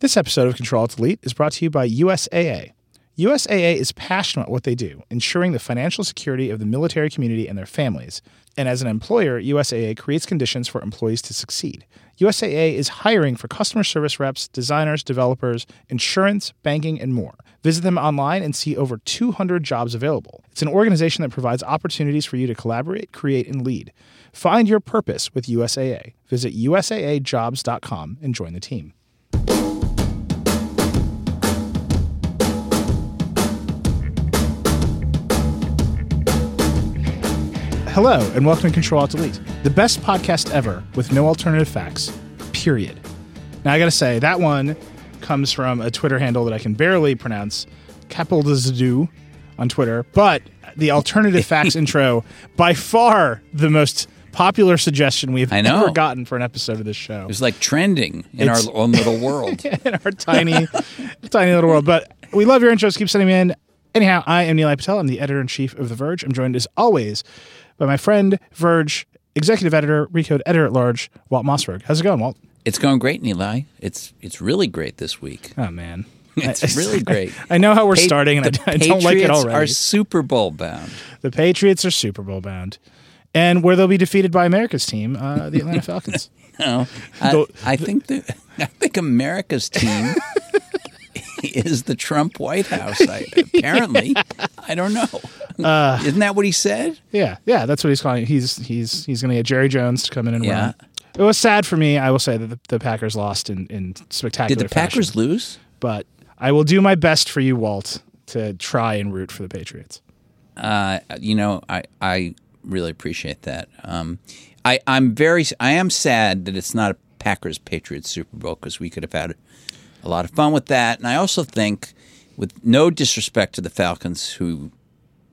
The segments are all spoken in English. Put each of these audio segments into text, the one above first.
This episode of Control Alt Delete is brought to you by USAA. USAA is passionate about what they do, ensuring the financial security of the military community and their families. And as an employer, USAA creates conditions for employees to succeed. USAA is hiring for customer service reps, designers, developers, insurance, banking, and more. Visit them online and see over 200 jobs available. It's an organization that provides opportunities for you to collaborate, create, and lead. Find your purpose with USAA. Visit USAAjobs.com and join the team. Hello, and welcome to Control Alt Delete, the best podcast ever with no alternative facts, period. Now, I gotta say, that one comes from a Twitter handle that I can barely pronounce, Capildazadu on Twitter, but the alternative facts intro, by far the most popular suggestion we've I know. ever gotten for an episode of this show It was like trending in It's- our own little world. in our tiny, tiny little world. But we love your intros. Keep sending them in. Anyhow, I am Nilay Patel. I'm the editor in chief of The Verge. I'm joined as always by my friend, Verge executive editor, Recode editor at large, Walt Mossberg. How's it going, Walt? It's going great, Eli. It's it's really great this week. Oh man, It's really great. I know how we're Pa- starting, and I, I don't like it Patriots already. Are Super Bowl bound. the Patriots are Super Bowl bound, and where they'll be defeated by America's team, uh, the Atlanta Falcons. No, I, The- I think that I think America's team is the Trump White House. I, apparently, I don't know. Uh, Isn't that what he said? Yeah, yeah, that's what he's calling. it. He's he's he's going to get Jerry Jones to come in and Yeah. run. It was sad for me. I will say that the, the Packers lost in in spectacular. Did the fashion. Packers lose? but I will do my best for you, Walt, to try and root for the Patriots. Uh, you know, I I really appreciate that. Um, I I'm very I am sad that it's not a Packers Patriots Super Bowl because we could have had a lot of fun with that. And I also think, with no disrespect to the Falcons, who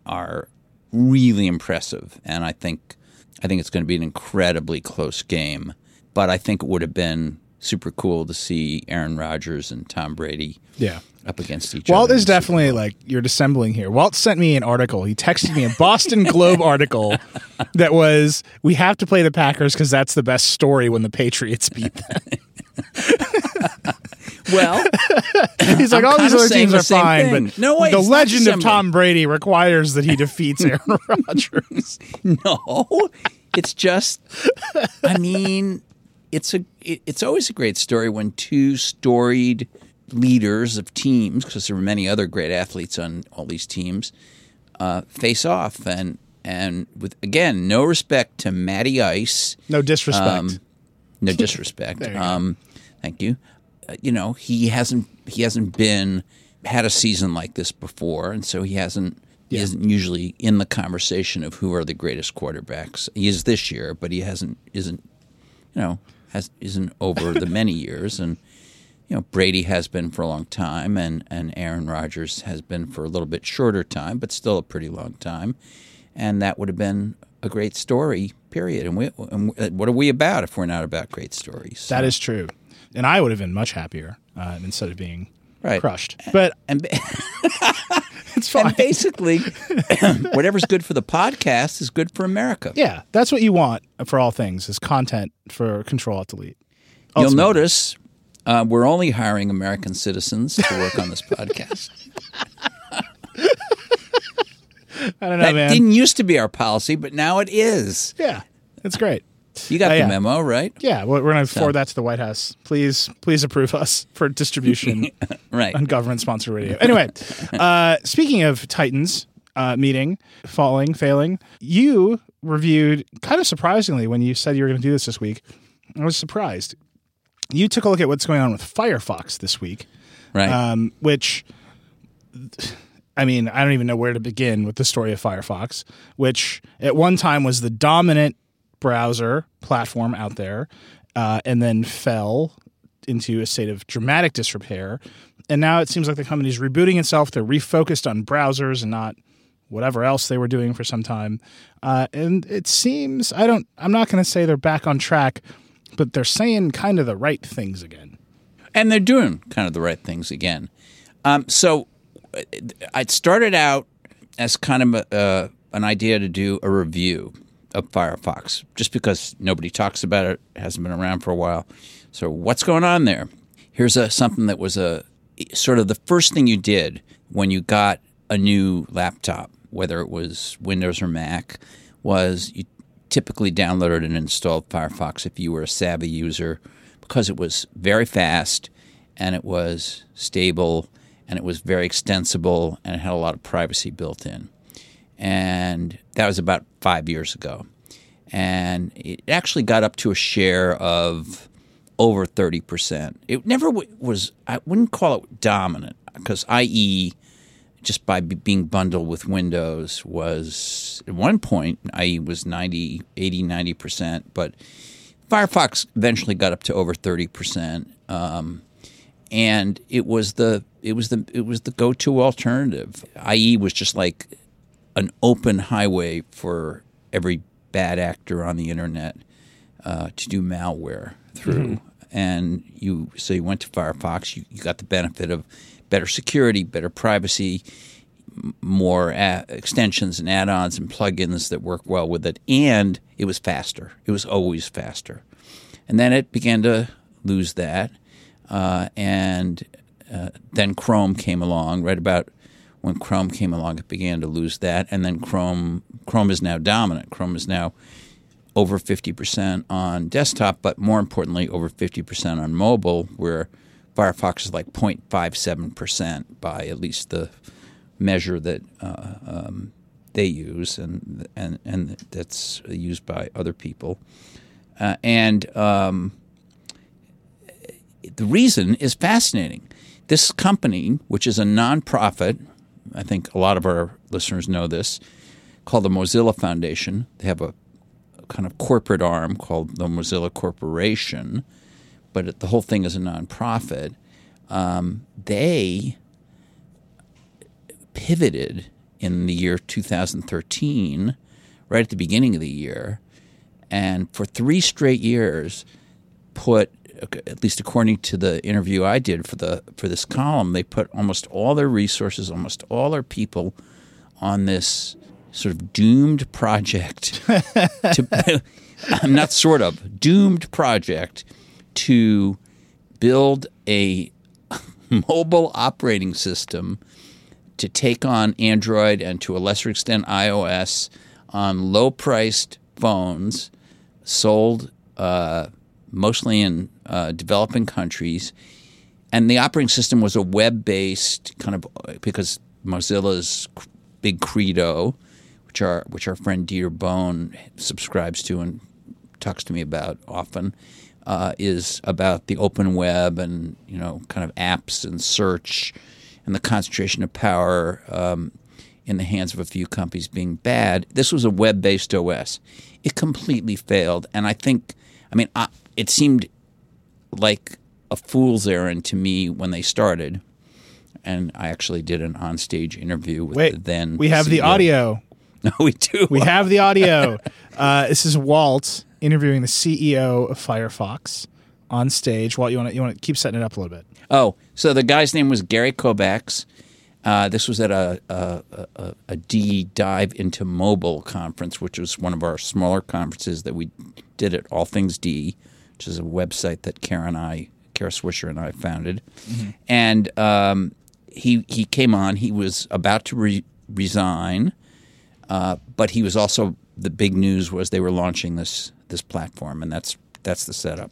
are really impressive, and I think I think it's going to be an incredibly close game. But I think it would have been super cool to see Aaron Rodgers and Tom Brady Yeah. up against each other. Walt other. is in the definitely like you're dissembling here. Walt sent me an article. He texted me a Boston Globe article that was we have to play the Packers because that's the best story when the Patriots beat them. Well, He's like I'm all these other teams the are fine, thing. but No way, the legend of. Tom Brady requires that he defeats Aaron Rodgers. No, it's just. I mean, it's a. It, it's always a great story when two storied leaders of teams, because there were many other great athletes on all these teams, uh, face off, and and with again no respect to Matty Ice, No disrespect. Um, no disrespect. Um, thank you. You know he hasn't he hasn't been had a season like this before, and so he hasn't. He Yeah. isn't usually in the conversation of who are the greatest quarterbacks. He is this year, but he hasn't isn't you know has isn't over the many years, and you know Brady has been for a long time, and and Aaron Rodgers has been for a little bit shorter time, but still a pretty long time, and that would have been a great story. Period. And, we, and what are we about if we're not about great stories? That is true. And I would have been much happier uh, instead of being Right. crushed. But and, it's fine. and basically, whatever's good for the podcast is good for America. yeah, that's what you want for all things is content for Control Alt Delete. You'll notice uh, we're only hiring American citizens to work on this podcast. I don't know, that man. didn't used to be our policy, but now it is. yeah, it's great. You got Oh, the yeah. memo, right? Yeah, we're going to forward that to the White House. Please, please approve us for distribution Right. on government sponsored radio. Anyway, uh, speaking of Titans uh, meeting, falling, failing, you reviewed kind of surprisingly when you said you were going to do this this week. I was surprised. You took a look at what's going on with Firefox this week, Right. um, which, I mean, I don't even know where to begin with the story of Firefox, which at one time was the dominant browser platform out there, uh, and then fell into a state of dramatic disrepair. And now it seems like the company's rebooting itself. They're refocused on browsers and not whatever else they were doing for some time. Uh, and it seems I don't. I'm not going to say they're back on track, but they're saying kind of the right things again. and they're doing kind of the right things again. Um, so uh, I started out as kind of a, uh, an idea to do a review of Firefox, just because nobody talks about it, hasn't been around for a while. So what's going on there? here's a something that was a sort of the first thing you did when you got a new laptop, whether it was Windows or Mac, was you typically downloaded and installed Firefox if you were a savvy user because it was very fast and it was stable and it was very extensible and it had a lot of privacy built in. And that was about five years ago. And it actually got up to a share of over 30%. It never was, I wouldn't call it dominant because IE, just by being bundled with Windows, was at one point, IE was 90, 80, 90%, but Firefox eventually got up to over 30%. Um, and it was the it was the it was the go-to alternative. IE was just like an open highway for every bad actor on the internet uh, to do malware through. Mm-hmm. And you so you went to Firefox. You, you got the benefit of better security, better privacy, more a- extensions and add-ons and plugins that work well with it, and it was faster. It was always faster. And then it began to lose that, uh, and uh, then Chrome came along. Right about when Chrome came along, it began to lose that, and then Chrome Chrome is now dominant. Chrome is now over 50% on desktop, but more importantly, over 50% on mobile, where Firefox is like 0.57% by at least the measure that uh, um, they use, and and and that's used by other people. Uh, and um, the reason is fascinating. This company, which is a nonprofit, I think a lot of our listeners know this, called the Mozilla Foundation. They have a, a kind of corporate arm called the Mozilla Corporation, but the whole thing is a nonprofit. Um, they pivoted in the year 2013, right at the beginning of the year, and for three straight years put at least according to the interview I did for the for this column, they put almost all their resources, almost all their people on this sort of doomed project. to, I'm not sort of doomed project to build a mobile operating system to take on Android and to a lesser extent iOS on low-priced phones sold. Uh, mostly in uh, developing countries. And the operating system was a web based kind of because Mozilla's big credo, which our which our friend Dieter Bohn subscribes to and talks to me about often, uh, is about the open web and you know kind of apps and search and the concentration of power um, in the hands of a few companies being bad. This was a web based OS. It completely failed, and I think I mean I, it seemed like a fool's errand to me when they started. And I actually did an onstage interview with Wait, the then. We have CEO. the audio. No, we do. We have the audio. uh, this is Walt interviewing the CEO of Firefox on stage. Walt, you want to you want to keep setting it up a little bit. Oh, so the guy's name was Gary Kovacs. Uh, this was at a, a, a, a D dive into mobile conference, which was one of our smaller conferences that we did at All Things D which is a website that Kara and I, Kara Swisher and I founded. Mm-hmm. And um, he he came on. He was about to re- resign, uh, but he was also the big news was they were launching this this platform, and that's that's the setup.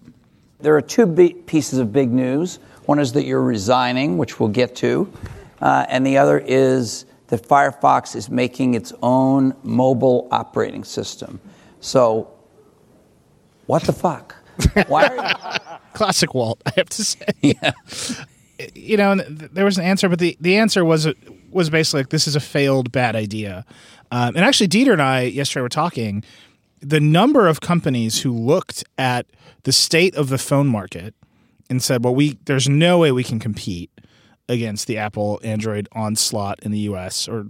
There are two pieces of big news. One is that you're resigning, which we'll get to, uh, and the other is that Firefox is making its own mobile operating system. So, what the fuck? Why are you? Classic Walt, I have to say. Yeah. You know, there was an answer, but the, the answer was was basically like, this is a failed bad idea. Um, and actually, Dieter and I yesterday were talking. The number of companies who looked at the state of the phone market and said, "Well, we there's no way we can compete against the Apple Android onslaught in the U.S. or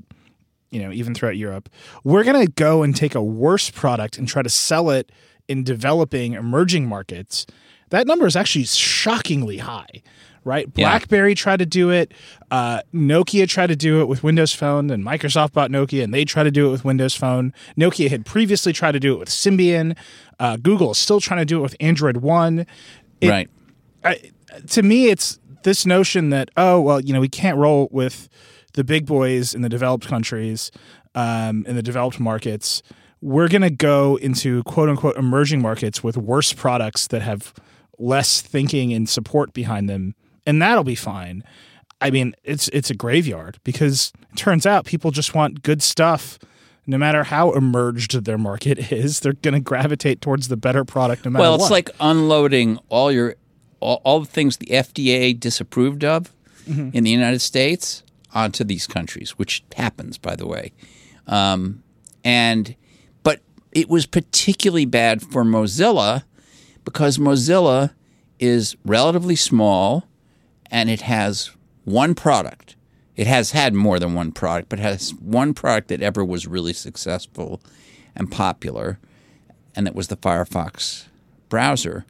you know even throughout Europe. We're to go and take a worse product and try to sell it." In developing emerging markets, that number is actually shockingly high. Right, BlackBerry yeah. tried to do it. Uh, Nokia tried to do it with Windows Phone, and Microsoft bought Nokia, and they tried to do it with Windows Phone. Nokia had previously tried to do it with Symbian. Uh, Google is still trying to do it with Android One. It, right. I, to me, it's this notion that oh well, you know, we can't roll with the big boys in the developed countries, um, in the developed markets. We're going to go into quote unquote emerging markets with worse products that have less thinking and support behind them, and that'll be fine. I mean, it's it's a graveyard because it turns out people just want good stuff. No matter how emerged their market is, they're going to gravitate towards the better product. No matter Well, it's what. like unloading all your all, all the things the FDA disapproved of Mm-hmm. in the United States onto these countries, which happens, by the way. Um, and it was particularly bad for Mozilla because Mozilla is relatively small and it has one product. It has had more than one product, but has one product that ever was really successful and popular, and that was the Firefox browser.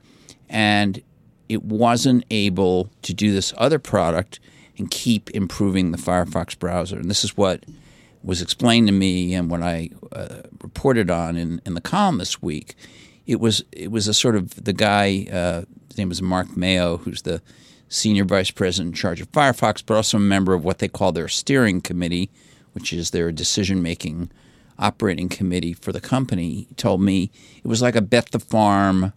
And it wasn't able to do this other product and keep improving the Firefox browser. And this is what was explained to me and what I uh, reported on in, in the column this week. It was it was a sort of the guy. Uh, his name was Mark Mayo, who's the senior vice president in charge of Firefox, but also a member of what they call their steering committee, which is their decision making operating committee for the company. He told me it was like a bet the farm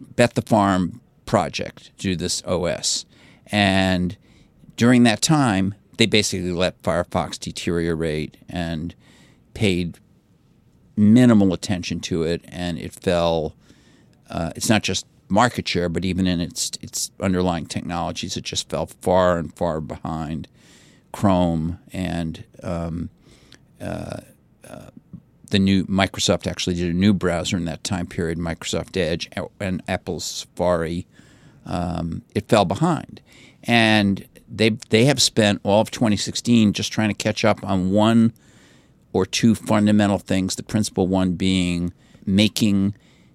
bet the farm project to do this OS. And during that time, they basically let Firefox deteriorate and paid minimal attention to it, and it fell. Uh, it's not just market share, but even in its its underlying technologies, it just fell far and far behind Chrome and um, uh, uh, the new Microsoft actually did a new browser in that time period, Microsoft Edge and Apple's Safari. Um, it fell behind, and they they have spent all of 2016 just trying to catch up on one or two fundamental things. The principal one being making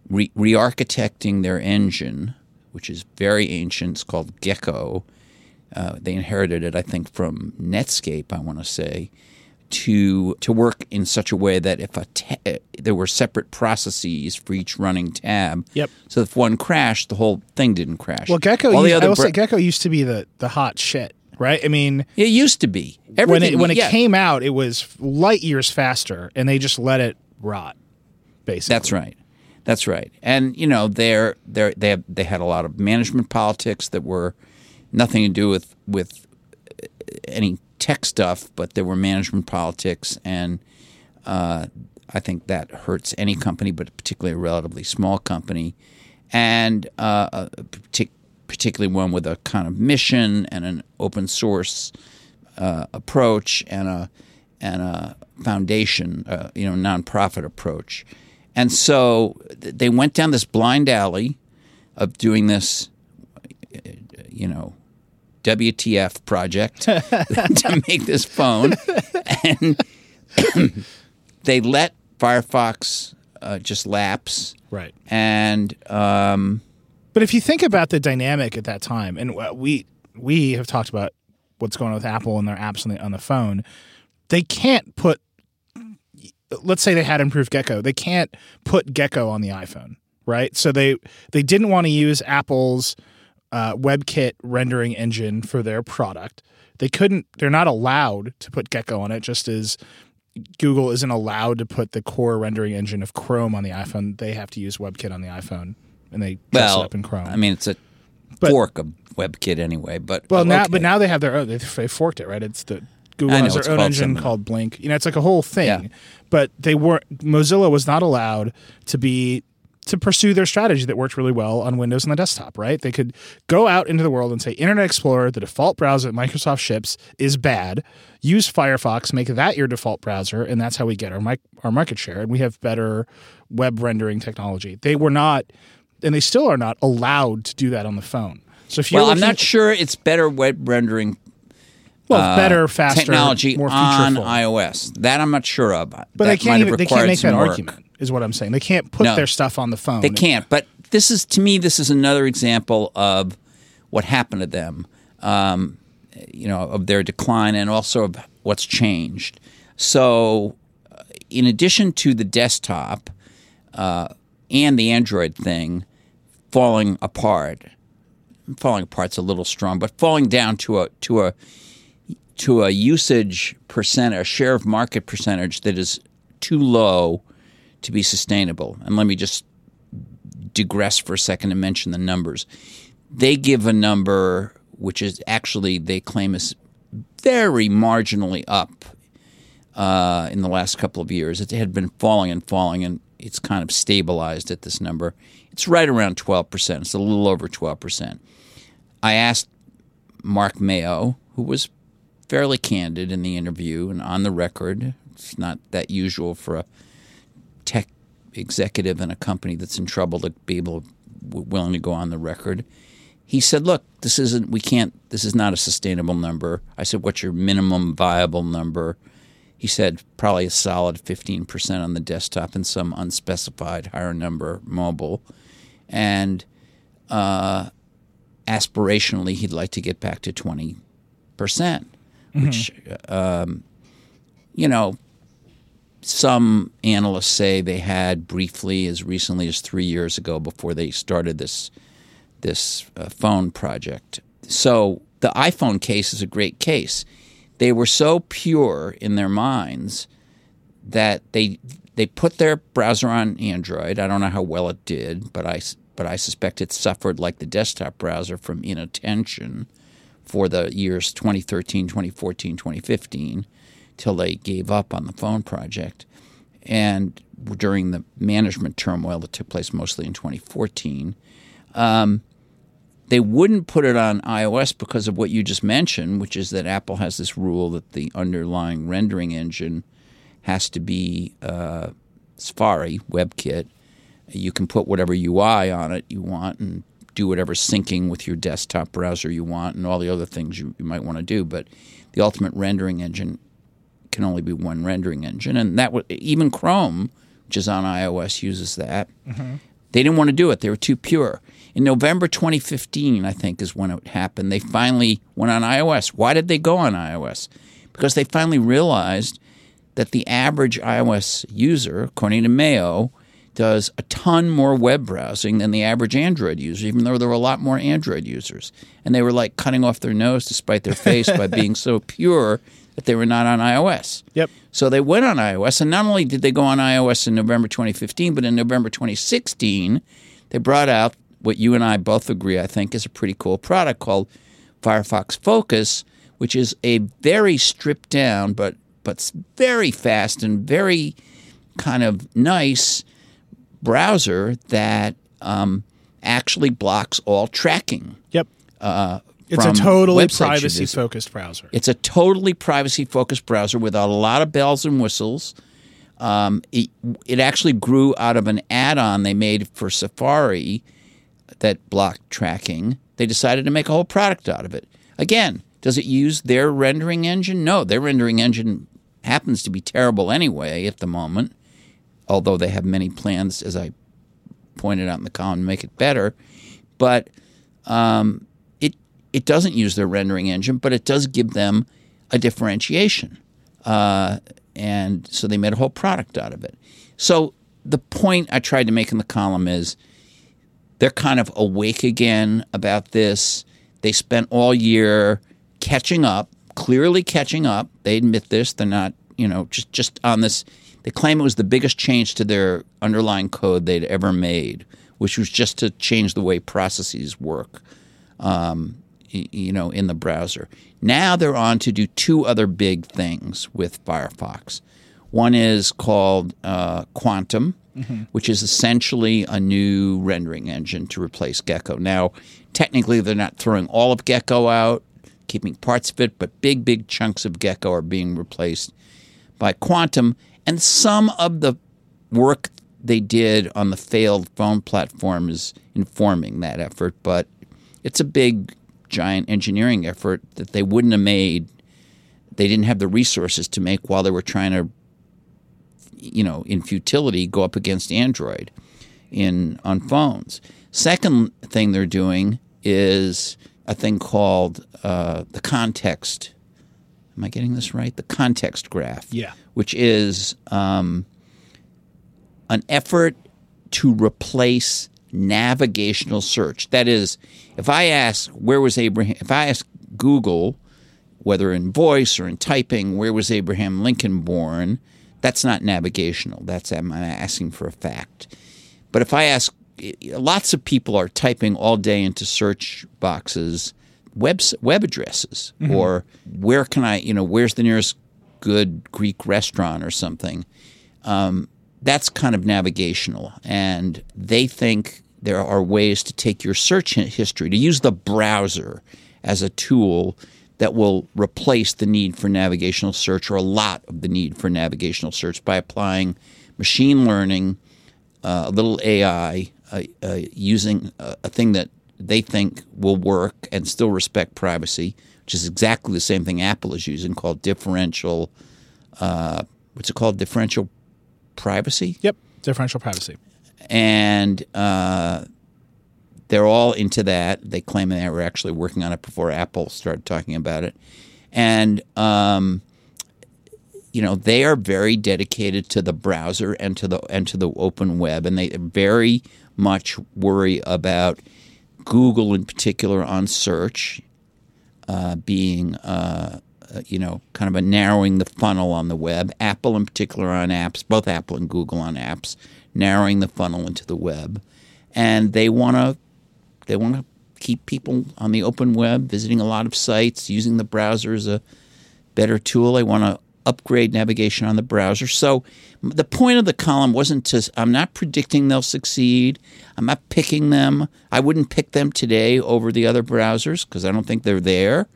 re- re-architecting their engine, which is very ancient. It's called Gecko. Uh, they inherited it, I think, from Netscape. I want to say to to work in such a way that if a ta- there were separate processes for each running tab. Yep. So if one crashed, the whole thing didn't crash. Well, Gecko. All the used, I other will br- say Gecko used to be the the hot shit, right? I mean, it used to be when it when it yeah, came out, it was light years faster, and they just let it rot. Basically, That's right. That's right. And you know, they're they they have, they had a lot of management politics that were nothing to do with with uh, any tech stuff, but there were management politics, and uh, I think that hurts any company, but particularly a relatively small company, and uh, partic- particularly one with a kind of mission and an open source uh, approach and a and a foundation, uh, you know, nonprofit approach. And so they went down this blind alley of doing this, uh, you know, WTF project to make this phone, and they let Firefox uh, just lapse. right. And um, But if you think about the dynamic at that time, and uh, we we have talked about what's going on with Apple and their apps on the on the phone, they can't put. Let's say they had improved Gecko, they can't put Gecko on the iPhone, right? So they they didn't want to use Apple's uh, WebKit rendering engine for their product. They couldn't. They're not allowed to put Gecko on it, just as Google isn't allowed to put the core rendering engine of Chrome on the iPhone. They have to use WebKit on the iPhone, and they dress well, it up in Chrome. I mean, it's a But- fork of WebKit anyway. But Well, now, okay. but now they have their own. They, they forked it, right? It's the Google know, has their own engine something. called Blink. You know, it's like a whole thing. Yeah. But they weren't. Mozilla was not allowed to be to pursue their strategy that worked really well on Windows and the desktop. Right? They could go out into the world and say, Internet Explorer, the default browser that Microsoft ships, is bad. Use Firefox, make that your default browser, and that's how we get our mic- our market share. And we have better web rendering technology. They were not, and they still are not allowed to do that on the phone. So if you're well, I'm not sure it's better web rendering well, uh, better, faster, technology more on iOS. That I'm not sure of. But that they can't even they can't make that work. argument. Is what I'm saying. They can't put No. their stuff on the phone. They can't. But this is to me, this is another example of what happened to them. Um, you know, of their decline and also of what's changed. So, uh, in addition to the desktop uh, and the Android thing falling apart, falling apart's a little strong, but falling down to a to a to a usage percent, a share of market percentage that is too low to be sustainable. And let me just digress for a second and mention the numbers. They give a number which is actually they claim is very marginally up uh, in the last couple of years. It had been falling and falling, and it's kind of stabilized at this number. It's right around 12%. It's a little over 12%. I asked Mark Mayo, who was fairly candid in the interview and on the record. It's not that usual for a tech executive in a company that's in trouble to be able willing to go on the record. He said, "Look, this isn't. We can't. This is not a sustainable number." I said, "What's your minimum viable number?" He said, "Probably a solid fifteen percent on the desktop and some unspecified higher number mobile." And uh, aspirationally, he'd like to get back to twenty percent, which, um, you know, some analysts say they had briefly as recently as three years ago before they started this this uh, phone project. So the iPhone case is a great case. They were so pure in their minds that they they put their browser on Android. I don't know how well it did, but I but I suspect it suffered like the desktop browser from inattention for the years 2013, 2014, 2015 till they gave up on the phone project. And during the management turmoil that took place mostly in 2014, um, they wouldn't put it on iOS because of what you just mentioned, which is that Apple has this rule that the underlying rendering engine has to be uh, Safari WebKit. You can put whatever UI on it you want and do whatever syncing with your desktop browser you want and all the other things you, you might want to do. But the ultimate rendering engine can only be one rendering engine, and that w- even Chrome, which is on iOS, uses that. They didn't want to do it; they were too pure. In November 2015, I think, is when it happened. They finally went on iOS. Why did they go on iOS? Because they finally realized that the average iOS user, according to Mayo, does a ton more web browsing than the average Android user, even though there were a lot more Android users. And they were like cutting off their nose to spite their face by being so pure that they were not on iOS. Yep. So they went on iOS, and not only did they go on iOS in November 2015, but in November 2016, they brought out what you and I both agree, I think, is a pretty cool product called Firefox Focus, which is a very stripped down but but very fast and very kind of nice browser that um, actually blocks all tracking. Yep. Uh, It's a totally privacy focused browser. It's a totally privacy focused browser with a lot of bells and whistles. Um, it, it actually grew out of an add on they made for Safari that blocked tracking. They decided to make a whole product out of it. Again, does it use their rendering engine? No, their rendering engine happens to be terrible anyway at the moment, although they have many plans, as I pointed out in the column, to make it better. But um, it doesn't use their rendering engine, but it does give them a differentiation, uh, and so they made a whole product out of it. So the point I tried to make in the column is they're kind of awake again about this. They spent all year catching up, clearly catching up. They admit this. They're not, you know, just just on this. They claim it was the biggest change to their underlying code they'd ever made, which was just to change the way processes work, um, you know, in the browser. Now they're on to do two other big things with Firefox. One is called uh, Quantum, which is essentially a new rendering engine to replace Gecko. Now, technically, they're not throwing all of Gecko out, keeping parts of it, but big, big chunks of Gecko are being replaced by Quantum. And some of the work they did on the failed phone platform is informing that effort, but it's a big, giant engineering effort that they wouldn't have made. They didn't have the resources to make while they were trying to you know, in futility, go up against Android in on phones. Second thing they're doing is a thing called uh, the context. Am I getting this right? The context graph. Yeah. Which is um, an effort to replace navigational search. That is, if I ask where was Abraham, if I ask Google, whether in voice or in typing, where was Abraham Lincoln born, that's not navigational. That's I'm asking for a fact. But if I ask, lots of people are typing all day into search boxes web web addresses Mm-hmm. or where can I, you know, where's the nearest good Greek restaurant or something. Um, that's kind of navigational, and they think there are ways to take your search history to use the browser as a tool that will replace the need for navigational search or a lot of the need for navigational search by applying machine learning, uh, a little AI, uh, uh, using a, a thing that they think will work and still respect privacy, which is exactly the same thing Apple is using, called differential. Uh, what's it called? Differential privacy. Yep. Differential privacy. And uh, they're all into that. They claim they were actually working on it before Apple started talking about it. And um, you know they are very dedicated to the browser and to the and to the open web, and they very much worry about Google in particular on search uh, being uh, you know kind of a narrowing the funnel on the web. Apple in particular on apps, both Apple and Google on apps, narrowing the funnel into the web, and they want to they want to keep people on the open web, visiting a lot of sites, using the browser as a better tool. They want to upgrade navigation on the browser. So the point of the column wasn't to I'm not predicting they'll succeed. I'm not picking them. I wouldn't pick them today over the other browsers because I don't think they're there.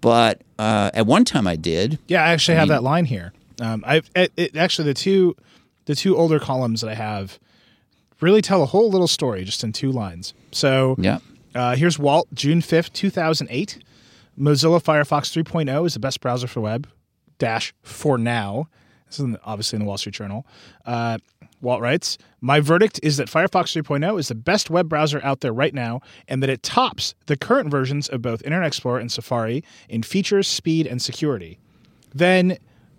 But uh, at one time I did. Yeah, I actually have that line here. Um, I it, it, actually the two the two older columns that I have really tell a whole little story just in two lines. So Yeah. uh, here's Walt, June fifth, two thousand eight. Mozilla Firefox 3.0 is the best browser for web. Dash for now. This is obviously in the Wall Street Journal. Uh, Walt writes, My verdict is that Firefox 3.0 is the best web browser out there right now, and that it tops the current versions of both Internet Explorer and Safari in features, speed, and security. Then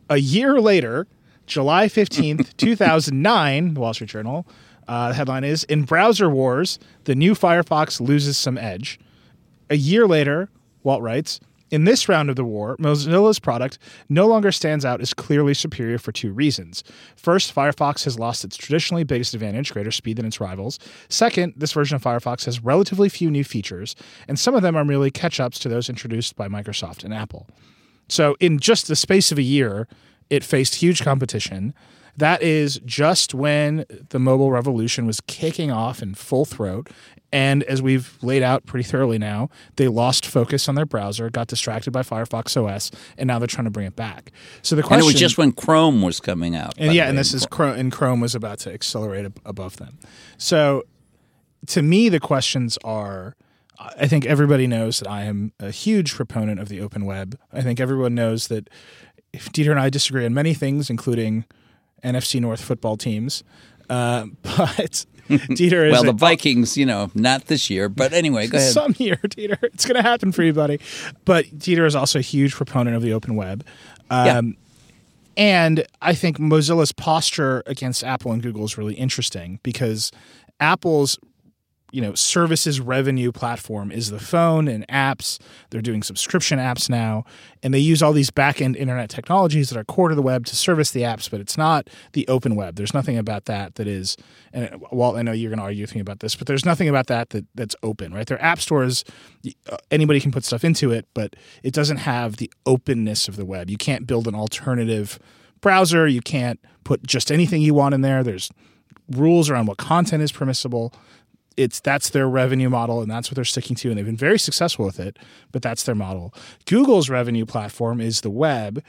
a year later, July 15th, 2009, the Wall Street Journal, uh, the headline is In Browser Wars, the new Firefox loses some edge. A year later, Walt writes, in this round of the war, Mozilla's product no longer stands out as clearly superior for two reasons. First, Firefox has lost its traditionally biggest advantage, greater speed than its rivals. Second, this version of Firefox has relatively few new features, and some of them are merely catch ups to those introduced by Microsoft and Apple. So, in just the space of a year, it faced huge competition. That is just when the mobile revolution was kicking off in full throat. And as we've laid out pretty thoroughly now, they lost focus on their browser, got distracted by Firefox OS, and now they're trying to bring it back. So the And question it was just when Chrome was coming out. and yeah, and this is Chrome, and Chrome was about to accelerate above them. So, to me, the questions are: I think everybody knows that I am a huge proponent of the open web. I think everyone knows that Dieter and I disagree on many things, including NFC North football teams, uh, but Dieter is well, the Vikings, you know, not this year, but anyway, go ahead. some year, Dieter. It's going to happen for you, buddy. But Dieter is also a huge proponent of the open web. Um, Yeah. And I think Mozilla's posture against Apple and Google is really interesting because Apple's you know services revenue platform is the phone and apps. They're doing subscription apps now. And they use all these back-end internet technologies that are core to the web to service the apps but it's not the open web. There's nothing about that that is and Walt I know you're going to argue with me about this but there's nothing about that, that that's open right? Their app stores uh, anybody can put stuff into it but it doesn't have the openness of the web. You can't build an alternative browser. You can't put just anything you want in there. There's rules around what content is permissible it's that's their revenue model and that's what they're sticking to and they've been very successful with it but that's their model google's revenue platform is the web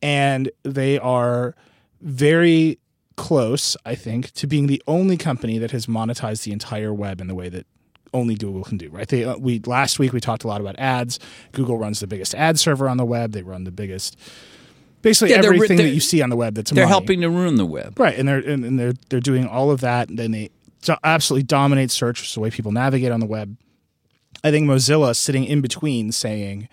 and they are very close i think to being the only company that has monetized the entire web in the way that only Google can do, right? They uh, we last week we talked a lot about ads. Google runs the biggest ad server on the web. They run the biggest, basically Yeah, they're- everything that you see on the web. That's They're money. helping to ruin the web. Right, and they're and, and they're they're doing all of that, and then they do- absolutely dominate search, which is the way people navigate on the web. I think Mozilla sitting in between, saying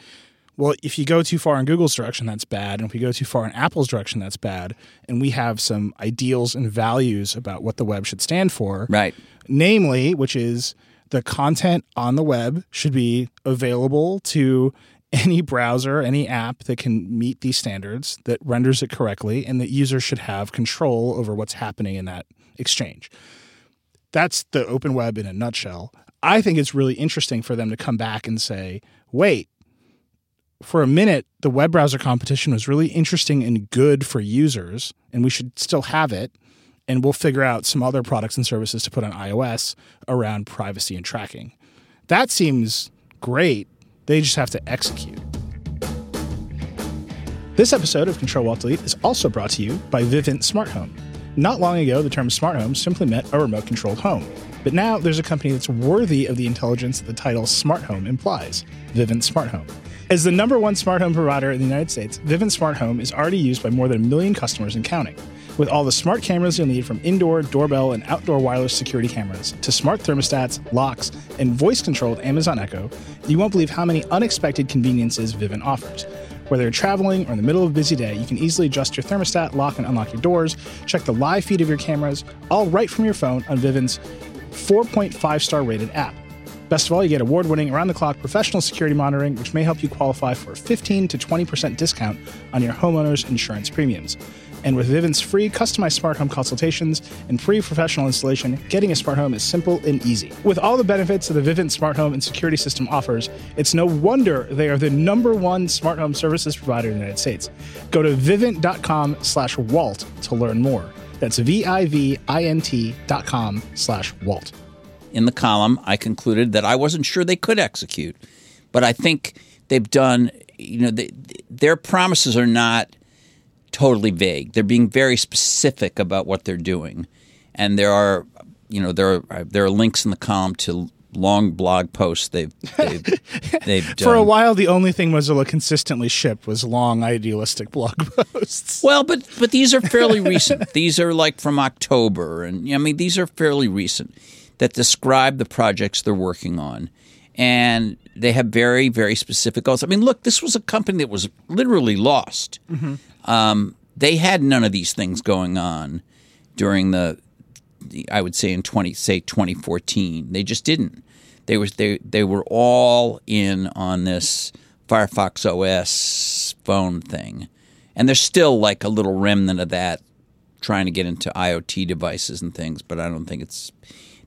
Well, if you go too far in Google's direction, that's bad. And if we go too far in Apple's direction, that's bad. And we have some ideals and values about what the web should stand for. Right. Namely, which is the content on the web should be available to any browser, any app that can meet these standards, that renders it correctly, and that users should have control over what's happening in that exchange. That's the open web in a nutshell. I think it's really interesting for them to come back and say, wait, for a minute, the web browser competition was really interesting and good for users, and we should still have it. And we'll figure out some other products and services to put on iOS around privacy and tracking. That seems great. They just have to execute. This episode of Control Alt Delete is also brought to you by Vivint Smart Home. Not long ago, the term smart home simply meant a remote controlled home. But now there's a company that's worthy of the intelligence that the title smart home implies Vivint Smart Home. As the number one smart home provider in the United States, Vivint Smart Home is already used by more than a million customers and counting. With all the smart cameras you'll need from indoor, doorbell, and outdoor wireless security cameras to smart thermostats, locks, and voice controlled Amazon Echo, you won't believe how many unexpected conveniences Vivint offers. Whether you're traveling or in the middle of a busy day, you can easily adjust your thermostat, lock and unlock your doors, check the live feed of your cameras, all right from your phone on Vivint's 4.5 star rated app. Best of all, you get award winning, around the clock professional security monitoring, which may help you qualify for a 15 to 20% discount on your homeowner's insurance premiums. And with Vivint's free customized smart home consultations and free professional installation, getting a smart home is simple and easy. With all the benefits that the Vivint smart home and security system offers, it's no wonder they are the number one smart home services provider in the United States. Go to vivint.com slash Walt to learn more. That's V-I-V-I-N-T dot com slash Walt. in the column, I concluded that I wasn't sure they could execute, but I think they've done. You know, they, their promises are not totally vague. They're being very specific about what they're doing, and there are, you know, there are uh, there are links in the column to long blog posts they've they've, they've done. For a while, the only thing Mozilla consistently shipped was long, idealistic blog posts. Well, but but these are fairly recent. these are like from October, and I mean these are fairly recent that describe the projects they're working on, and they have very very specific goals. I mean, look, this was a company that was literally lost. Um, they had none of these things going on during the, the I would say in twenty say twenty fourteen. They just didn't. They was they they were all in on this Firefox OS phone thing, and there's still like a little remnant of that trying to get into IoT devices and things. But I don't think it's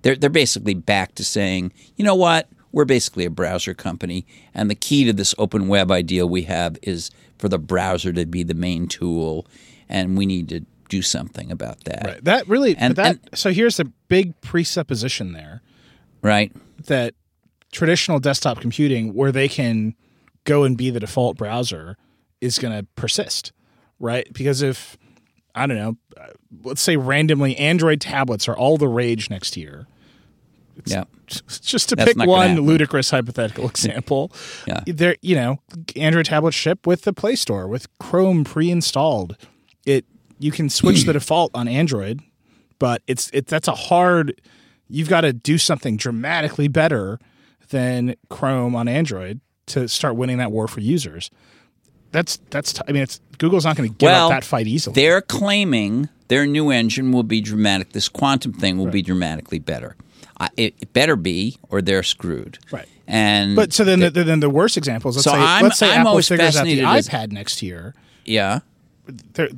they're they're basically back to saying, you know what, we're basically a browser company, and the key to this open web ideal we have is for the browser to be the main tool, and we need to do something about that. Right. That really, And- that, and- so here's a big presupposition there Right. that traditional desktop computing, where they can go and be the default browser, is going to persist, right? Because if, I don't know, uh, let's say randomly Android tablets are all the rage next year. Yeah. Just to That's pick one ludicrous hypothetical example, Yeah. there, you know, Android tablets ship with the Play Store with Chrome pre-installed. It you can switch the default on Android, but it's it that's a hard. You've got to do something dramatically better than Chrome on Android to start winning that war for users. That's that's. T- I mean, it's Google's not going to give well, up that fight easily. They're claiming their new engine will be dramatic. This quantum thing will be dramatically better. It, it better be, or they're screwed. Right. And But so then, the, then the worst examples. Let's So say, I'm- let's say I'm Apple always figures out the iPad next year. yeah, They're-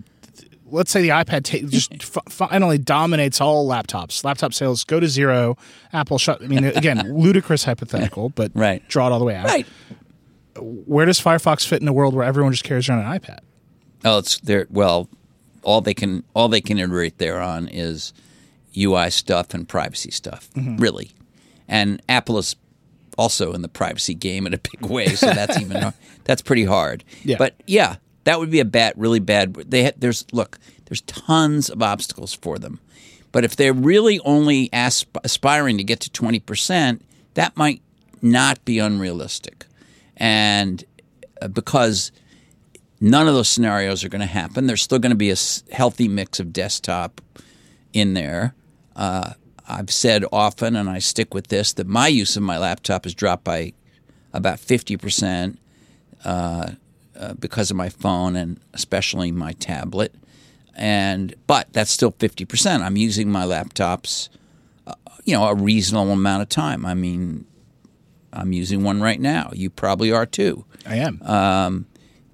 let's say the iPad ta- just f- finally dominates all laptops. Laptop sales go to zero. Apple shut. I mean, again, ludicrous hypothetical, but Right. draw it all the way out. right. Where does Firefox fit in a world where everyone just carries around an iPad? Oh, it's there. Well, all they can all they can iterate there on is UI stuff and privacy stuff, Mm-hmm. really. And Apple is also in the privacy game in a big way, so that's even hard. that's pretty hard. Yeah. But yeah, that would be a bad, really bad. They there's look, there's tons of obstacles for them, but if they're really only asp- aspiring to get to twenty percent, that might not be unrealistic, and uh, because none of those scenarios are going to happen. There's still going to be a s- healthy mix of desktop in there. Uh, I've said often, and I stick with this, that my use of my laptop has dropped by about 50%. uh, uh, because of my phone and especially my tablet. And but that's still fifty percent. I'm using my laptops, uh, you know, a reasonable amount of time. I mean, I'm using one right now. You probably are too. I am. Um,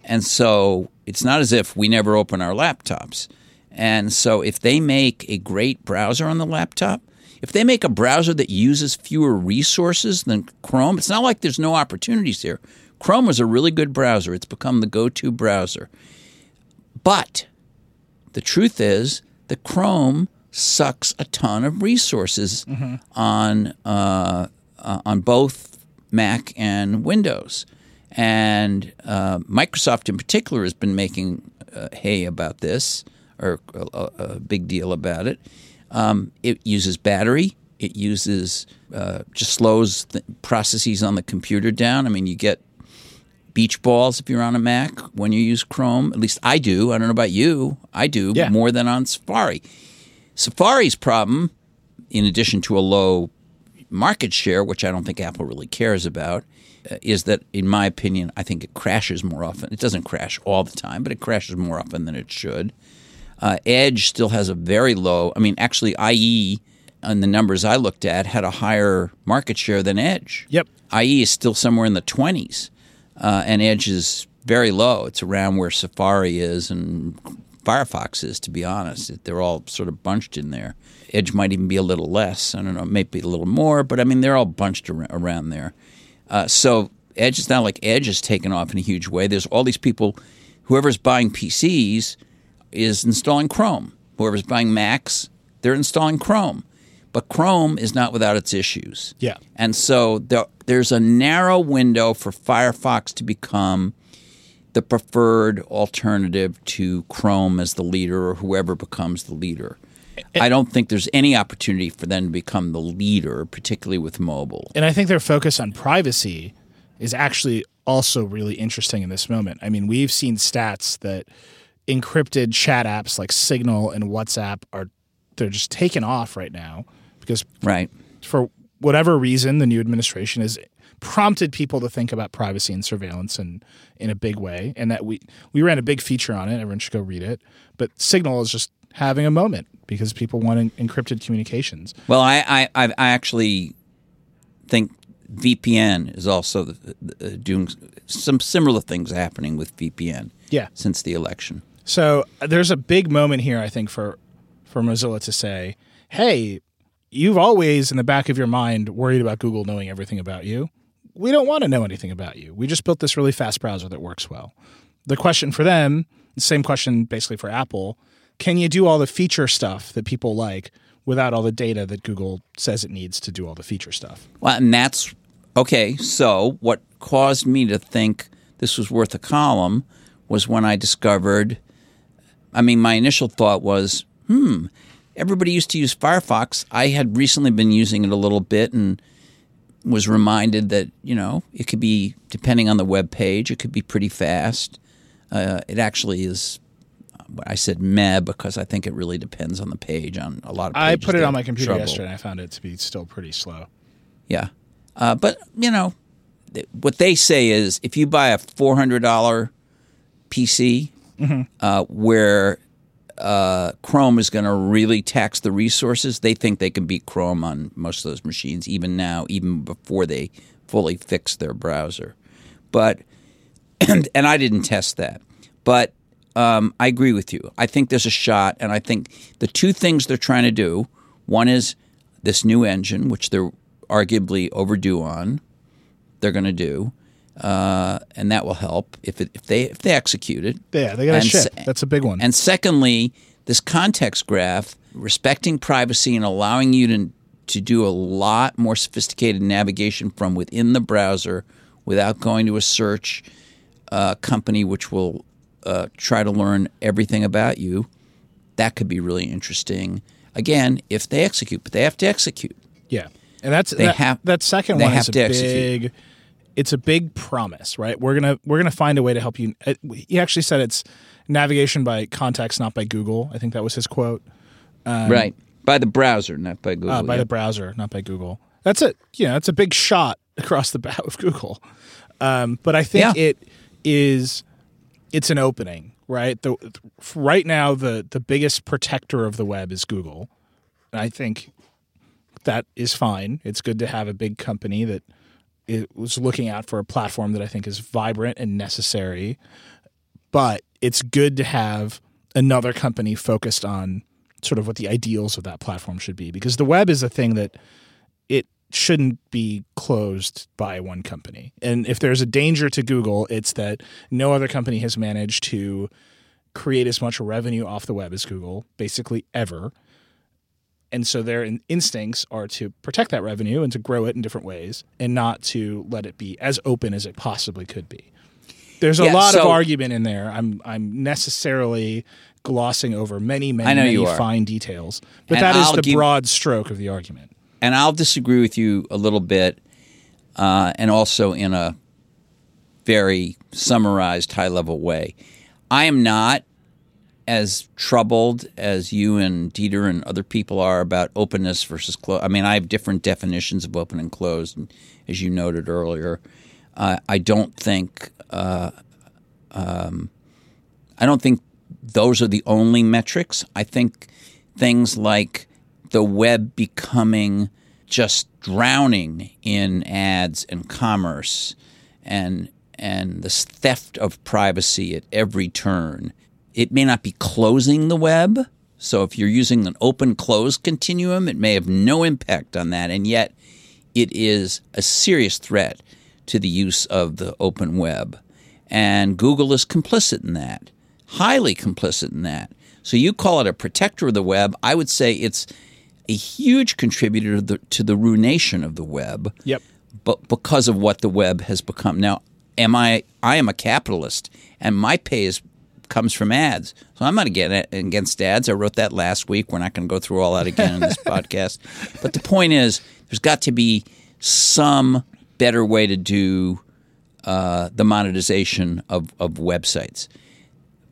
and so it's not as if we never open our laptops. And so if they make a great browser on the laptop, if they make a browser that uses fewer resources than Chrome, it's not like there's no opportunities there. Chrome is a really good browser. It's become the go-to browser. But the truth is that Chrome sucks a ton of resources on uh, uh, on both Mac and Windows. And uh, Microsoft, in particular, has been making uh, hay about this, or a, a big deal about it. Um, it uses battery. It uses uh, just slows processes on the computer down. I mean, you get beach balls if you're on a Mac when you use Chrome. At least I do. I don't know about you. I do Yeah. more than on Safari. Safari's problem, in addition to a low market share, which I don't think Apple really cares about, uh, is that, in my opinion, I think it crashes more often. It doesn't crash all the time, but it crashes more often than it should. Uh, Edge still has a very low. I mean, actually, IE on the numbers I looked at had a higher market share than Edge. Yep. IE is still somewhere in the twenties, uh, and Edge is very low. It's around where Safari is and Firefox is. To be honest, they're all sort of bunched in there. Edge might even be a little less. I don't know, maybe a little more, but I mean they're all bunched ar- around there. Uh, so Edge is not like Edge has taken off in a huge way. There's all these people. Whoever's buying PCs is installing Chrome. Whoever's buying Macs, they're installing Chrome. But Chrome is not without its issues. Yeah. And so there, there's a narrow window for Firefox to become the preferred alternative to Chrome as the leader or whoever becomes the leader. I don't think there's any opportunity for them to become the leader, particularly with mobile. And I think their focus on privacy is actually also really interesting in this moment. I mean, we've seen stats that encrypted chat apps like Signal and WhatsApp are they're just taken off right now because Right. for whatever reason the new administration has prompted people to think about privacy and surveillance in in a big way and that we we ran a big feature on it everyone should go read it but signal is just having a moment because people want en- encrypted communications Well, I, I, I actually think VPN is also the, the, uh, doing some similar things happening with VPN. Yeah. Since the election. So there's a big moment here, I think, for for Mozilla to say, "Hey, you've always in the back of your mind worried about Google knowing everything about you. We don't want to know anything about you. We just built this really fast browser that works well." The question for them, the same question basically for Apple, can you do all the feature stuff that people like without all the data that Google says it needs to do all the feature stuff? Well, and that's okay. So, what caused me to think this was worth a column was when I discovered. I mean, my initial thought was, hmm, everybody used to use Firefox. I had recently been using it a little bit and was reminded that, you know, it could be, depending on the web page, it could be pretty fast. Uh, it actually is. I said meh because I think it really depends on the page. On a lot of I put it on my computer trouble. yesterday and I found it to be still pretty slow. Yeah. Uh, but, you know, th- what they say is if you buy a $400 PC uh, where uh, Chrome is going to really tax the resources, they think they can beat Chrome on most of those machines, even now, even before they fully fix their browser. But, and, and I didn't test that. But um, I agree with you. I think there's a shot, and I think the two things they're trying to do one is this new engine, which they're arguably overdue on, they're going to do. Uh, and that will help if it, if they if they execute it. Yeah, they got to ship. se- That's a big one. And secondly, this context graph, respecting privacy and allowing you to to do a lot more sophisticated navigation from within the browser without going to a search uh, company which will uh, try to learn everything about you. That could be really interesting. Again, if they execute, but they have to execute. Yeah, and that's They that, have- that second one is a to execute. It's a big promise, right? We're gonna we're gonna find a way to help you. uh, He actually said it's navigation by context, not by Google. I think that was his quote. right. By the browser, not by Google. Uh, by yeah. the browser, not by Google. That's a You know, it's a big shot across the bow of Google. Um, but I think Yeah. it is it's an opening, right? The right now the the biggest protector of the web is Google. And I think that is fine. It's good to have a big company that it was looking out for a platform that I think is vibrant and necessary. But it's good to have another company focused on sort of what the ideals of that platform should be because the web is a thing that it shouldn't be closed by one company. And if there's a danger to Google, it's that no other company has managed to create as much revenue off the web as Google, basically ever. And so their instincts are to protect that revenue and to grow it in different ways and not to let it be as open as it possibly could be. There's a Yeah, lot of argument in there. I'm I'm necessarily glossing over many, many, many fine details. But And that is I'll the give- broad stroke of the argument. and I'll disagree with you a little bit, uh, and also in a very summarized, high level way. I am not as troubled as you and Dieter and other people are about openness versus close. I mean, I have different definitions of open and closed, and as you noted earlier. Uh, I don't think uh, um, I don't think those are the only metrics. I think things like the web becoming just drowning in ads and commerce and and this theft of privacy at every turn. It may not be closing the web. So if you're using an open close continuum, it may have no impact on that and yet it is a serious threat to the use of the open web. And Google is complicit in that, highly complicit in that. So you call it a protector of the web. I would say it's a huge contributor to the, to the ruination of the web Yep. but because of what the web has become. Now, am I? I am a capitalist, and my pay is comes from ads. So I'm not against against ads. I wrote that last week. We're not going to go through all that again in this podcast. But the point is, there's got to be some better way to do uh, the monetization of, of websites.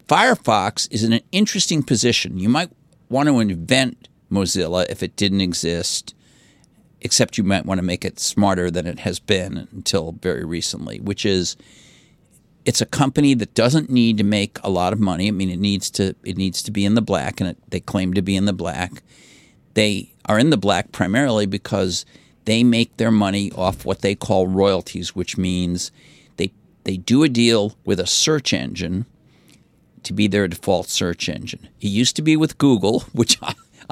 Firefox is in an interesting position. You might want to invent Mozilla if it didn't exist except you might want to make it smarter than it has been until very recently, which is it's a company that doesn't need to make a lot of money. I mean, it needs to it needs to be in the black, and it, they claim to be in the black. They are in the black primarily because they make their money off what they call royalties, which means they they do a deal with a search engine to be their default search engine. It used to be with Google, which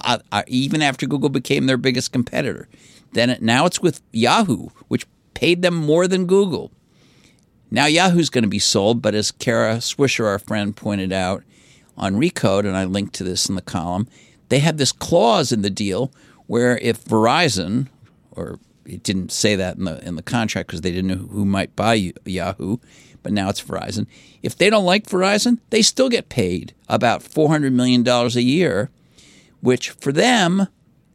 I, I, even after Google became their biggest competitor. Then it, now it's with Yahoo, which paid them more than Google. Now Yahoo's going to be sold, but as Kara Swisher, our friend, pointed out on Recode, and I linked to this in the column, they have this clause in the deal where if Verizon, or it didn't say that in the in the contract because they didn't know who might buy Yahoo, but now it's Verizon. If they don't like Verizon, they still get paid about four hundred million dollars a year, which for them,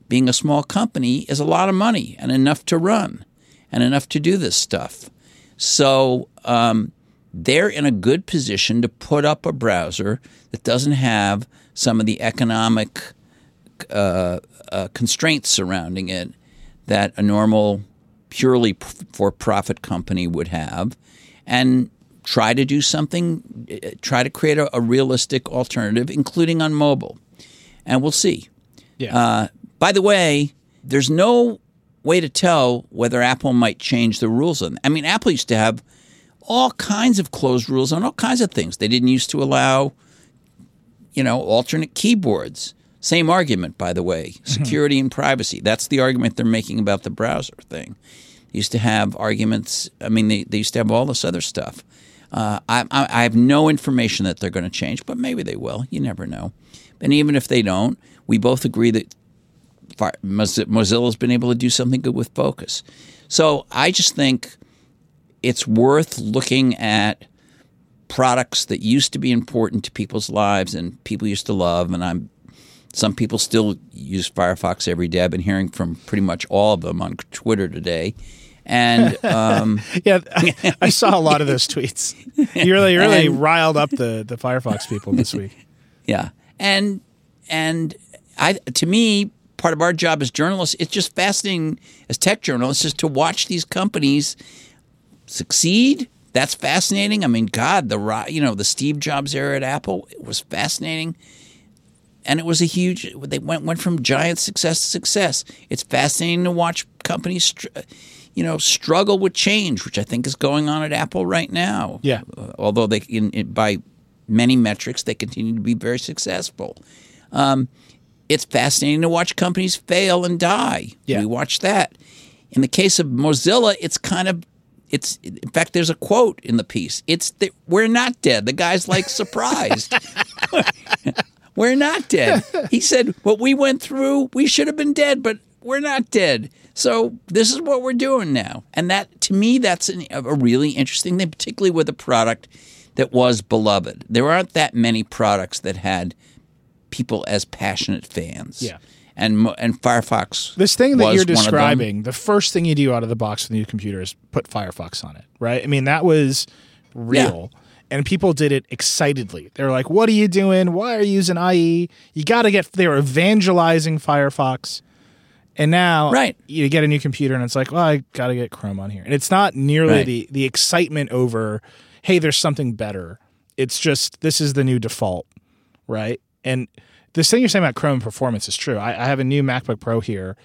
being a small company, is a lot of money and enough to run and enough to do this stuff. So um, they're in a good position to put up a browser that doesn't have some of the economic uh, uh, constraints surrounding it that a normal, purely for profit company would have, and try to do something, uh, try to create a, a realistic alternative, including on mobile. And we'll see. Yeah. Uh, by the way, there's no way to tell whether Apple might change the rules on. I mean, Apple used to have all kinds of closed rules on all kinds of things. They didn't used to allow, you know, alternate keyboards. Same argument, by the way, security and privacy. That's the argument they're making about the browser thing. They used to have arguments. I mean, they, they used to have all this other stuff. Uh, I, I, I have no information that they're going to change, but maybe they will. You never know. And even if they don't, we both agree that Mozilla's been able to do something good with Focus. So I just think it's worth looking at products that used to be important to people's lives and people used to love. And I'm some people still use Firefox every day. I've been hearing from pretty much all of them on Twitter today. And um, yeah, I, I saw a lot of those tweets. You really, really And- riled up the the Firefox people this week. Yeah, and and I to me part of our job as journalists, it's just fascinating as tech journalists is to watch these companies succeed, that's fascinating. I mean, God, the you know the Steve Jobs era at Apple it was fascinating, and it was a huge. They went went from giant success to success. It's fascinating to watch companies, str- you know, struggle with change, which I think is going on at Apple right now. Yeah. Although they in, in, by many metrics they continue to be very successful. Um, it's fascinating to watch companies fail and die. Yeah. We watch that. In the case of Mozilla, it's kind of it's in fact there's a quote in the piece. It's that we're not dead. The guy's like surprised. we're not dead. He said what we went through, we should have been dead, but we're not dead. So this is what we're doing now. And that to me that's an, a really interesting thing particularly with a product that was beloved. There aren't that many products that had people as passionate fans. Yeah. And and Firefox This thing that you're one of them. describing, the first thing you do out of the box with a new computer is put Firefox on it, right? I mean, that was real. And people did it excitedly. They're like, "What are you doing? Why are you using IE? You got to get." They were evangelizing Firefox, and now Right. you get a new computer, and it's like, "Well, I got to get Chrome on here." And it's not nearly Right. the the excitement over, "Hey, there's something better." It's just this is the new default, right? And this thing you're saying about Chrome performance is true. I, I have a new MacBook Pro here,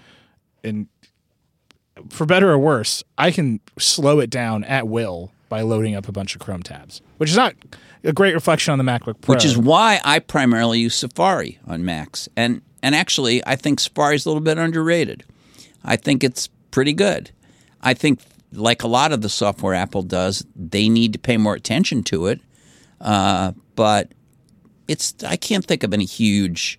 and for better or worse, I can slow it down at will by loading up a bunch of Chrome tabs, which is not a great reflection on the MacBook Pro. which is why I primarily use Safari on Macs. And and actually, I think Safari is a little bit underrated. I think it's pretty good. I think, like a lot of the software Apple does, they need to pay more attention to it. Uh, but it's I can't think of any huge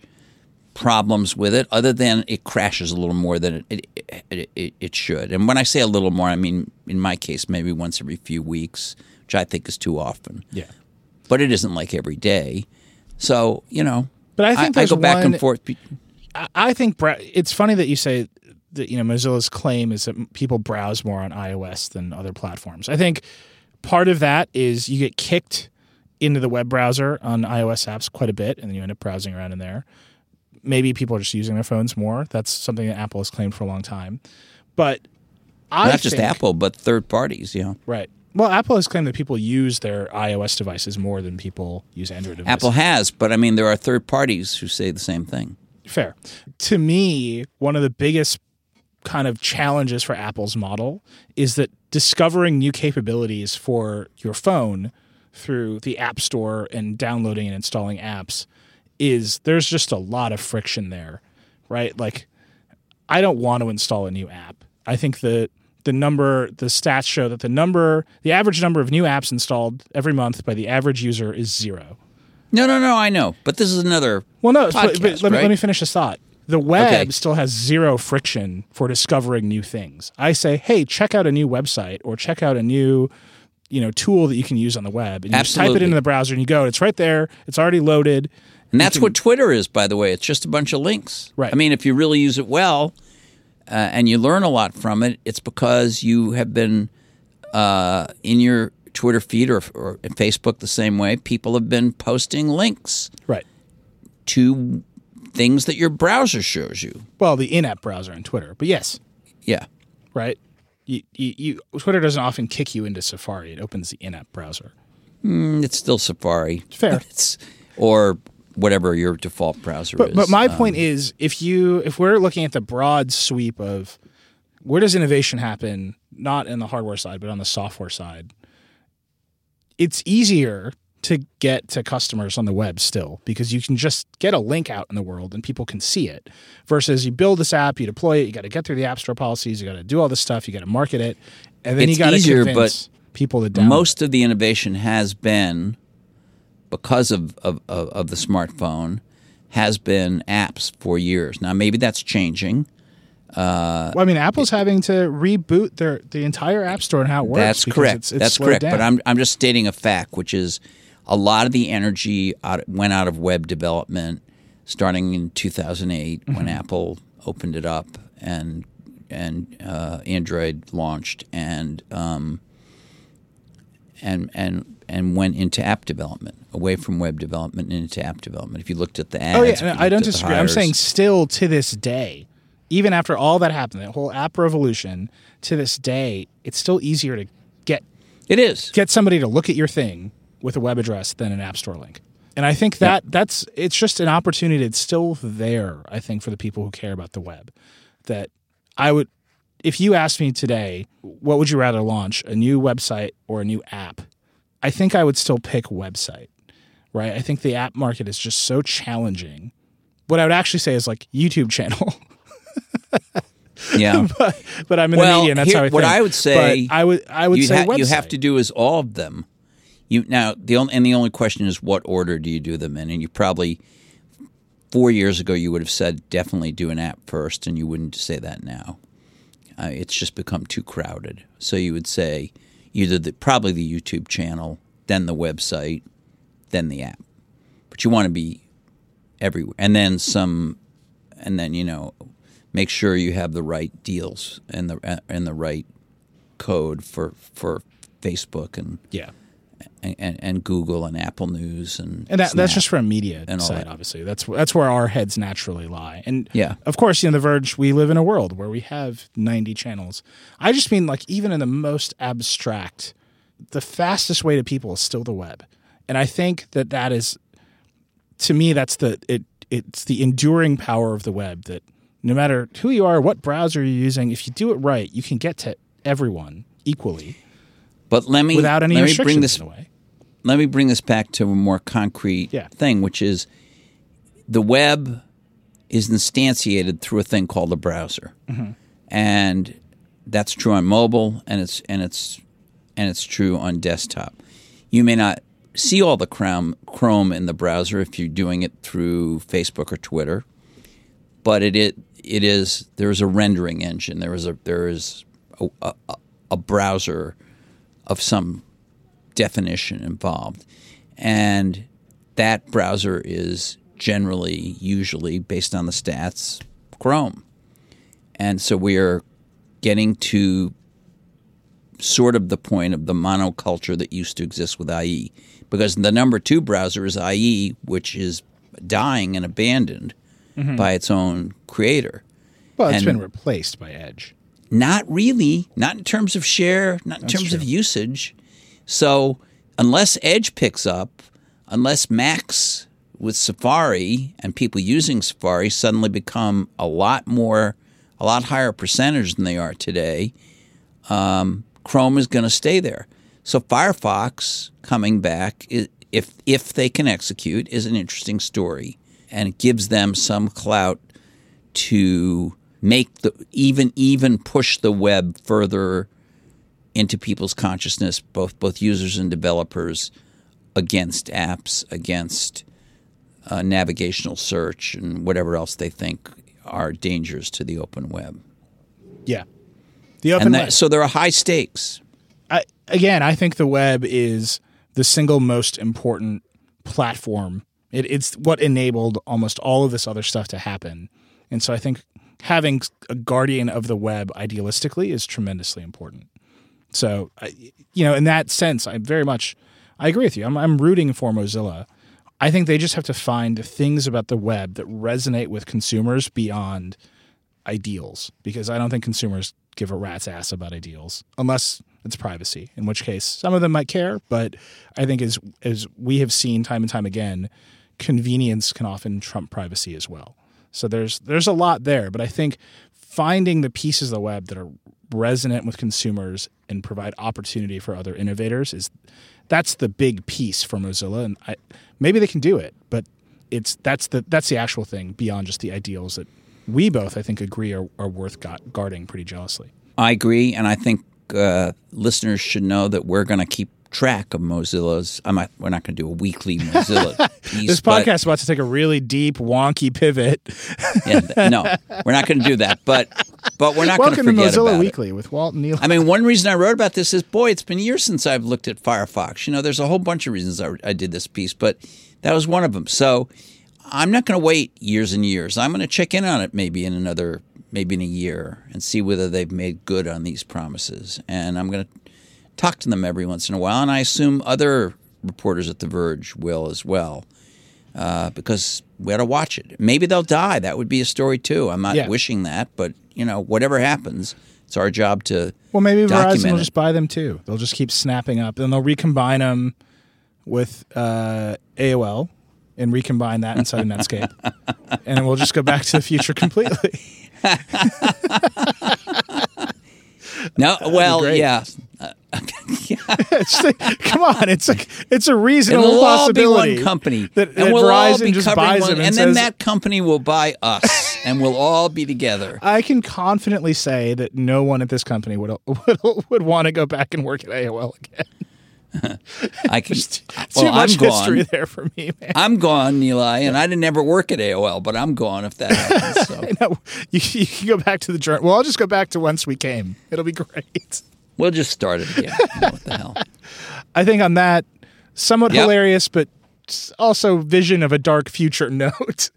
problems with it other than it crashes a little more than it it, it, it it should. And when I say a little more, I mean in my case maybe once every few weeks, which I think is too often yeah. but it isn't like every day. So you know, But I think I, there's go back one- and forth. I- I think it's funny that you say that you know Mozilla's claim is that people browse more on iOS than other platforms. I think part of that is you get kicked into the web browser on iOS apps quite a bit, and then you end up browsing around in there. Maybe people are just using their phones more. That's something that Apple has claimed for a long time. But I Not just think- Apple, but third parties. Know, right? Well, Apple has claimed that people use their iOS devices more than people use Android devices. Apple has, but I mean there are third parties who say the same thing. Fair. To me, one of the biggest kind of challenges for Apple's model is that discovering new capabilities for your phone through the App Store and downloading and installing apps is there's just a lot of friction there, right? Like I don't want to install a new app. I think that the number the stats show that the number the average number of new apps installed every month by the average user is zero. No, no, no. I know, but this is another. Well, no, podcast, but let, me, let me finish this thought. The web Okay. still has zero friction for discovering new things. I say, hey, check out a new website or check out a new, you know, tool that you can use on the web, and you just type it Absolutely. into the browser and you go. It's right there. It's already loaded. And that's what Twitter is, by the way. It's just a bunch of links. Right. I mean, if you really use it well uh, and you learn a lot from it, it's because you have been uh, in your Twitter feed or, or Facebook the same way. People have been posting links Right. to things that your browser shows you. Well, the in-app browser on Twitter, but yes, Yeah. right. You, you, you, Twitter doesn't often kick you into Safari. It opens the in-app browser. It's still Safari. Fair. It's or whatever your default browser But is. but my Um, point is, if you if we're looking at the broad sweep of where does innovation happen, not in the hardware side, but on the software side, it's easier to get to customers on the web still because you can just get a link out in the world and people can see it. Versus you build this app, you deploy it, you got to get through the app store policies, you got to do all this stuff, you got to market it, and then It's you got to convince people to download. most of the innovation has been because of, of, of, of the smartphone has been apps for years. Now maybe that's changing. Uh, well, I mean, Apple's having to reboot their the entire app store and how it works. That's correct. It's, it's That's correct. down. But I'm I'm just stating a fact, which is a lot of the energy out, went out of web development starting in 2008 Mm-hmm. when Apple opened it up and and uh, Android launched and um, and and and went into app development, away from web development and into app development. If you looked at the ads, Oh yeah, no, I don't the disagree. I'm saying still to this day, even after all that happened, that whole app revolution, to this day, it's still easier to get It is. get somebody to look at your thing with a web address than an app store link. And I think that that's it's just an opportunity It's still there, I think, for the people who care about the web. That I would if you asked me today, what would you rather launch, a new website or a new app? I think I would still pick website. Right? I think the app market is just so challenging. What I would actually say is like YouTube channel. Yeah. but, but I'm in Well, the media and that's here- how I what think. I would say- But I would I would you, say ha- you have to do is all of them. You now the only and the only question is what order do you do them in? And you probably four years ago you would have said definitely do an app first, and you wouldn't say that now. Uh, it's just become too crowded. So you would say either the probably the YouTube channel, then the website, then the app. But you want to be everywhere, and then some, and then you know, make sure you have the right deals and the and the right code for for Facebook and Yeah. And, and Google and Apple News and And that, that's just for a media and all side, that. obviously. That's that's where our heads naturally lie. And Yeah. of course, you know, The Verge, we live in a world where we have 90 channels. I just mean, like, even in the most abstract, the fastest way to people is still the web. And I think that that is, to me, that's the it. It's the enduring power of the web that no matter who you are, what browser you're using, if you do it right, you can get to everyone equally But let me without any let me restrictions bring this in a way. let me bring this back to a more concrete Yeah. thing, which is the web is instantiated through a thing called a browser, Mm-hmm. and that's true on mobile, and it's and it's and it's true on desktop. You may not see all the Chrome Chrome in the browser if you're doing it through Facebook or Twitter, but it it, it is there is a rendering engine. There is a there is a, a, a browser of some definition involved. And that browser is generally, usually, based on the stats, Chrome. And so we are getting to sort of the point of the monoculture that used to exist with IE. Because the number two browser is IE, which is dying and abandoned mm-hmm. by its own creator. Well, it's And- been replaced by Edge. Not really. Not in terms of share, not in terms of usage. So, unless Edge picks up, unless Macs with Safari and people using Safari suddenly become a lot more, a lot higher percentage than they are today, um, Chrome is going to stay there. So, Firefox coming back, if if they can execute, is an interesting story, and it gives them some clout to make the even even push the web further into people's consciousness, both both users and developers, against apps, against uh, navigational search, and whatever else they think are dangers to the open web. Yeah. The open And web. so there are high stakes. I, again, I think the web is the single most important platform. It, it's what enabled almost all of this other stuff to happen. And so I think having a guardian of the web idealistically is tremendously important. So, you know, in that sense, I very much I agree with you. I'm, I'm rooting for Mozilla. I think they just have to find the things about the web that resonate with consumers beyond ideals because I don't think consumers give a rat's ass about ideals unless it's privacy, in which case some of them might care. But I think as as we have seen time and time again, convenience can often trump privacy as well. So there's there's a lot there, but I think finding the pieces of the web that are resonant with consumers and provide opportunity for other innovators is that's the big piece for Mozilla, and I, maybe they can do it, but it's that's the that's the actual thing beyond just the ideals that we both I think agree are, are worth gu- guarding pretty jealously. I agree, and I think uh, listeners should know that we're going to keep track of Mozilla's. I'm not, we're not going to do a weekly Mozilla piece. This podcast is about to take a really deep, wonky pivot. Yeah, no, we're not going to do that. But but we're not going to Welcome to Mozilla about it. Weekly with Walt and Nilay. I mean, one reason I wrote about this is, boy, it's been years since I've looked at Firefox. You know, there's a whole bunch of reasons I, I did this piece, but that was one of them. So I'm not going to wait years and years. I'm going to check in on it maybe in another, maybe in a year, and see whether they've made good on these promises. And I'm going to talk to them every once in a while, and I assume other reporters at The Verge will as well. Uh, because we ought to watch it. Maybe they'll die. That would be a story too. I'm not Yeah. wishing that, but you know, whatever happens, It's our job to. Well, maybe Verizon will it. just buy them too. They'll just keep snapping up, and they'll recombine them with uh, AOL and recombine that inside of Netscape, and we'll just go back to the future completely. No, well, yeah. It's like, come on, it's like it's a And reasonable it'll all be possibility one company, that, and that we'll all Verizon be just buys one, them and, and, then says, that company will buy us, and we'll all be together. I can confidently say that no one at this company would would, would want to go back and work at AOL again. I can. Well, too much I'm gone. history there for me, man. I'm gone, Eli, and I didn't ever work at AOL, but I'm gone if that happens. So. You, you can go back to the journal. Well, I'll just go back to whence we came. It'll be great. We'll just start it again. what the hell? I think on that, somewhat Yep. hilarious, but also vision of a dark future note.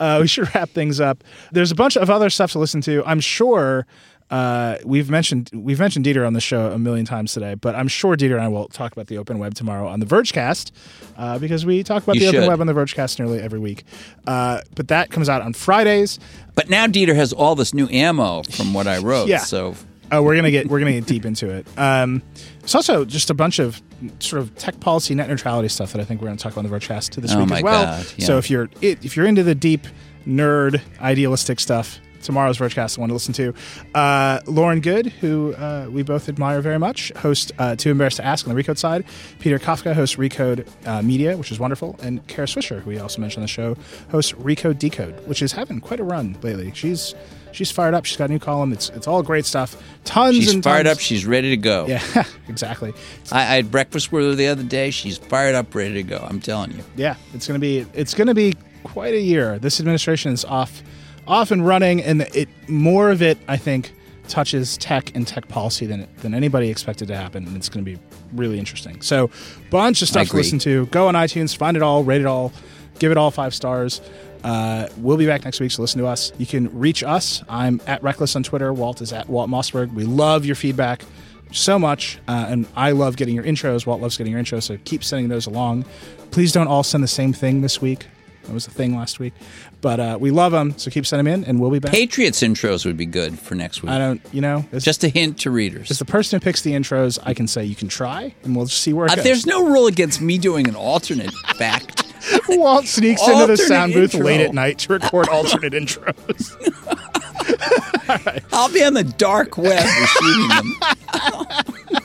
uh, we should wrap things up. There's a bunch of other stuff to listen to. I'm sure uh, we've mentioned we've mentioned Dieter on the show a million times today, but I'm sure Dieter and I will talk about the open web tomorrow on the Vergecast uh, because we talk about You the open web on the Vergecast nearly every week. Uh, but that comes out on Fridays. But now Dieter has all this new ammo from what I wrote. Yeah. So Oh, we're gonna get we're gonna get deep into it. Um, it's also just a bunch of sort of tech policy, net neutrality stuff that I think we're gonna talk about on the Roadcast this Oh week as well. God, yeah. So if you're if you're into the deep nerd idealistic stuff, tomorrow's Roadcast the one to listen to. Uh, Lauren Goode, who uh, we both admire very much, hosts uh, Too Embarrassed to Ask on the Recode side. Peter Kafka hosts Recode uh, Media, which is wonderful, and Kara Swisher, who we also mentioned on the show, hosts Recode Decode, which is having quite a run lately. She's she's fired up. She's got a new column. It's it's all great stuff. Tons she's and fired tons- up. She's ready to go. yeah, exactly. I, I had breakfast with her the other day. She's fired up, ready to go. I'm telling you. Yeah, it's gonna be it's gonna be quite a year. This administration is off off and running, and it more of it I think touches tech and tech policy than than anybody expected to happen, and it's gonna be really interesting. So, bunch of stuff to listen to. Go on iTunes, find it all, rate it all, give it all five stars. Uh, we'll be back next week, so listen to us. You can reach us. I'm at Reckless on Twitter. Walt is at Walt Mossberg. We love your feedback so much, uh, and I love getting your intros. Walt loves getting your intros, so keep sending those along. Please don't all send the same thing this week. That was the thing last week, but uh, we love them, so keep sending them in, and we'll be back. Patriots intros would be good for next week. I don't, you know, as, Just a hint to readers. as the person who picks the intros, I can say you can try, and we'll just see where it Uh, goes. there's no rule against me doing an alternate fact. Walt sneaks into the sound booth intro. late at night to record alternate intros. I'll be on the dark web receiving them.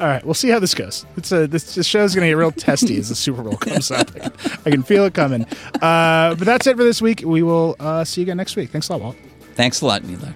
All right, we'll see how this goes. It's a this, this show's going to get real testy as the Super Bowl comes up. I can, I can feel it coming. Uh, but that's it for this week. We will uh, see you again next week. Thanks a lot, Walt. Thanks a lot, Nilay.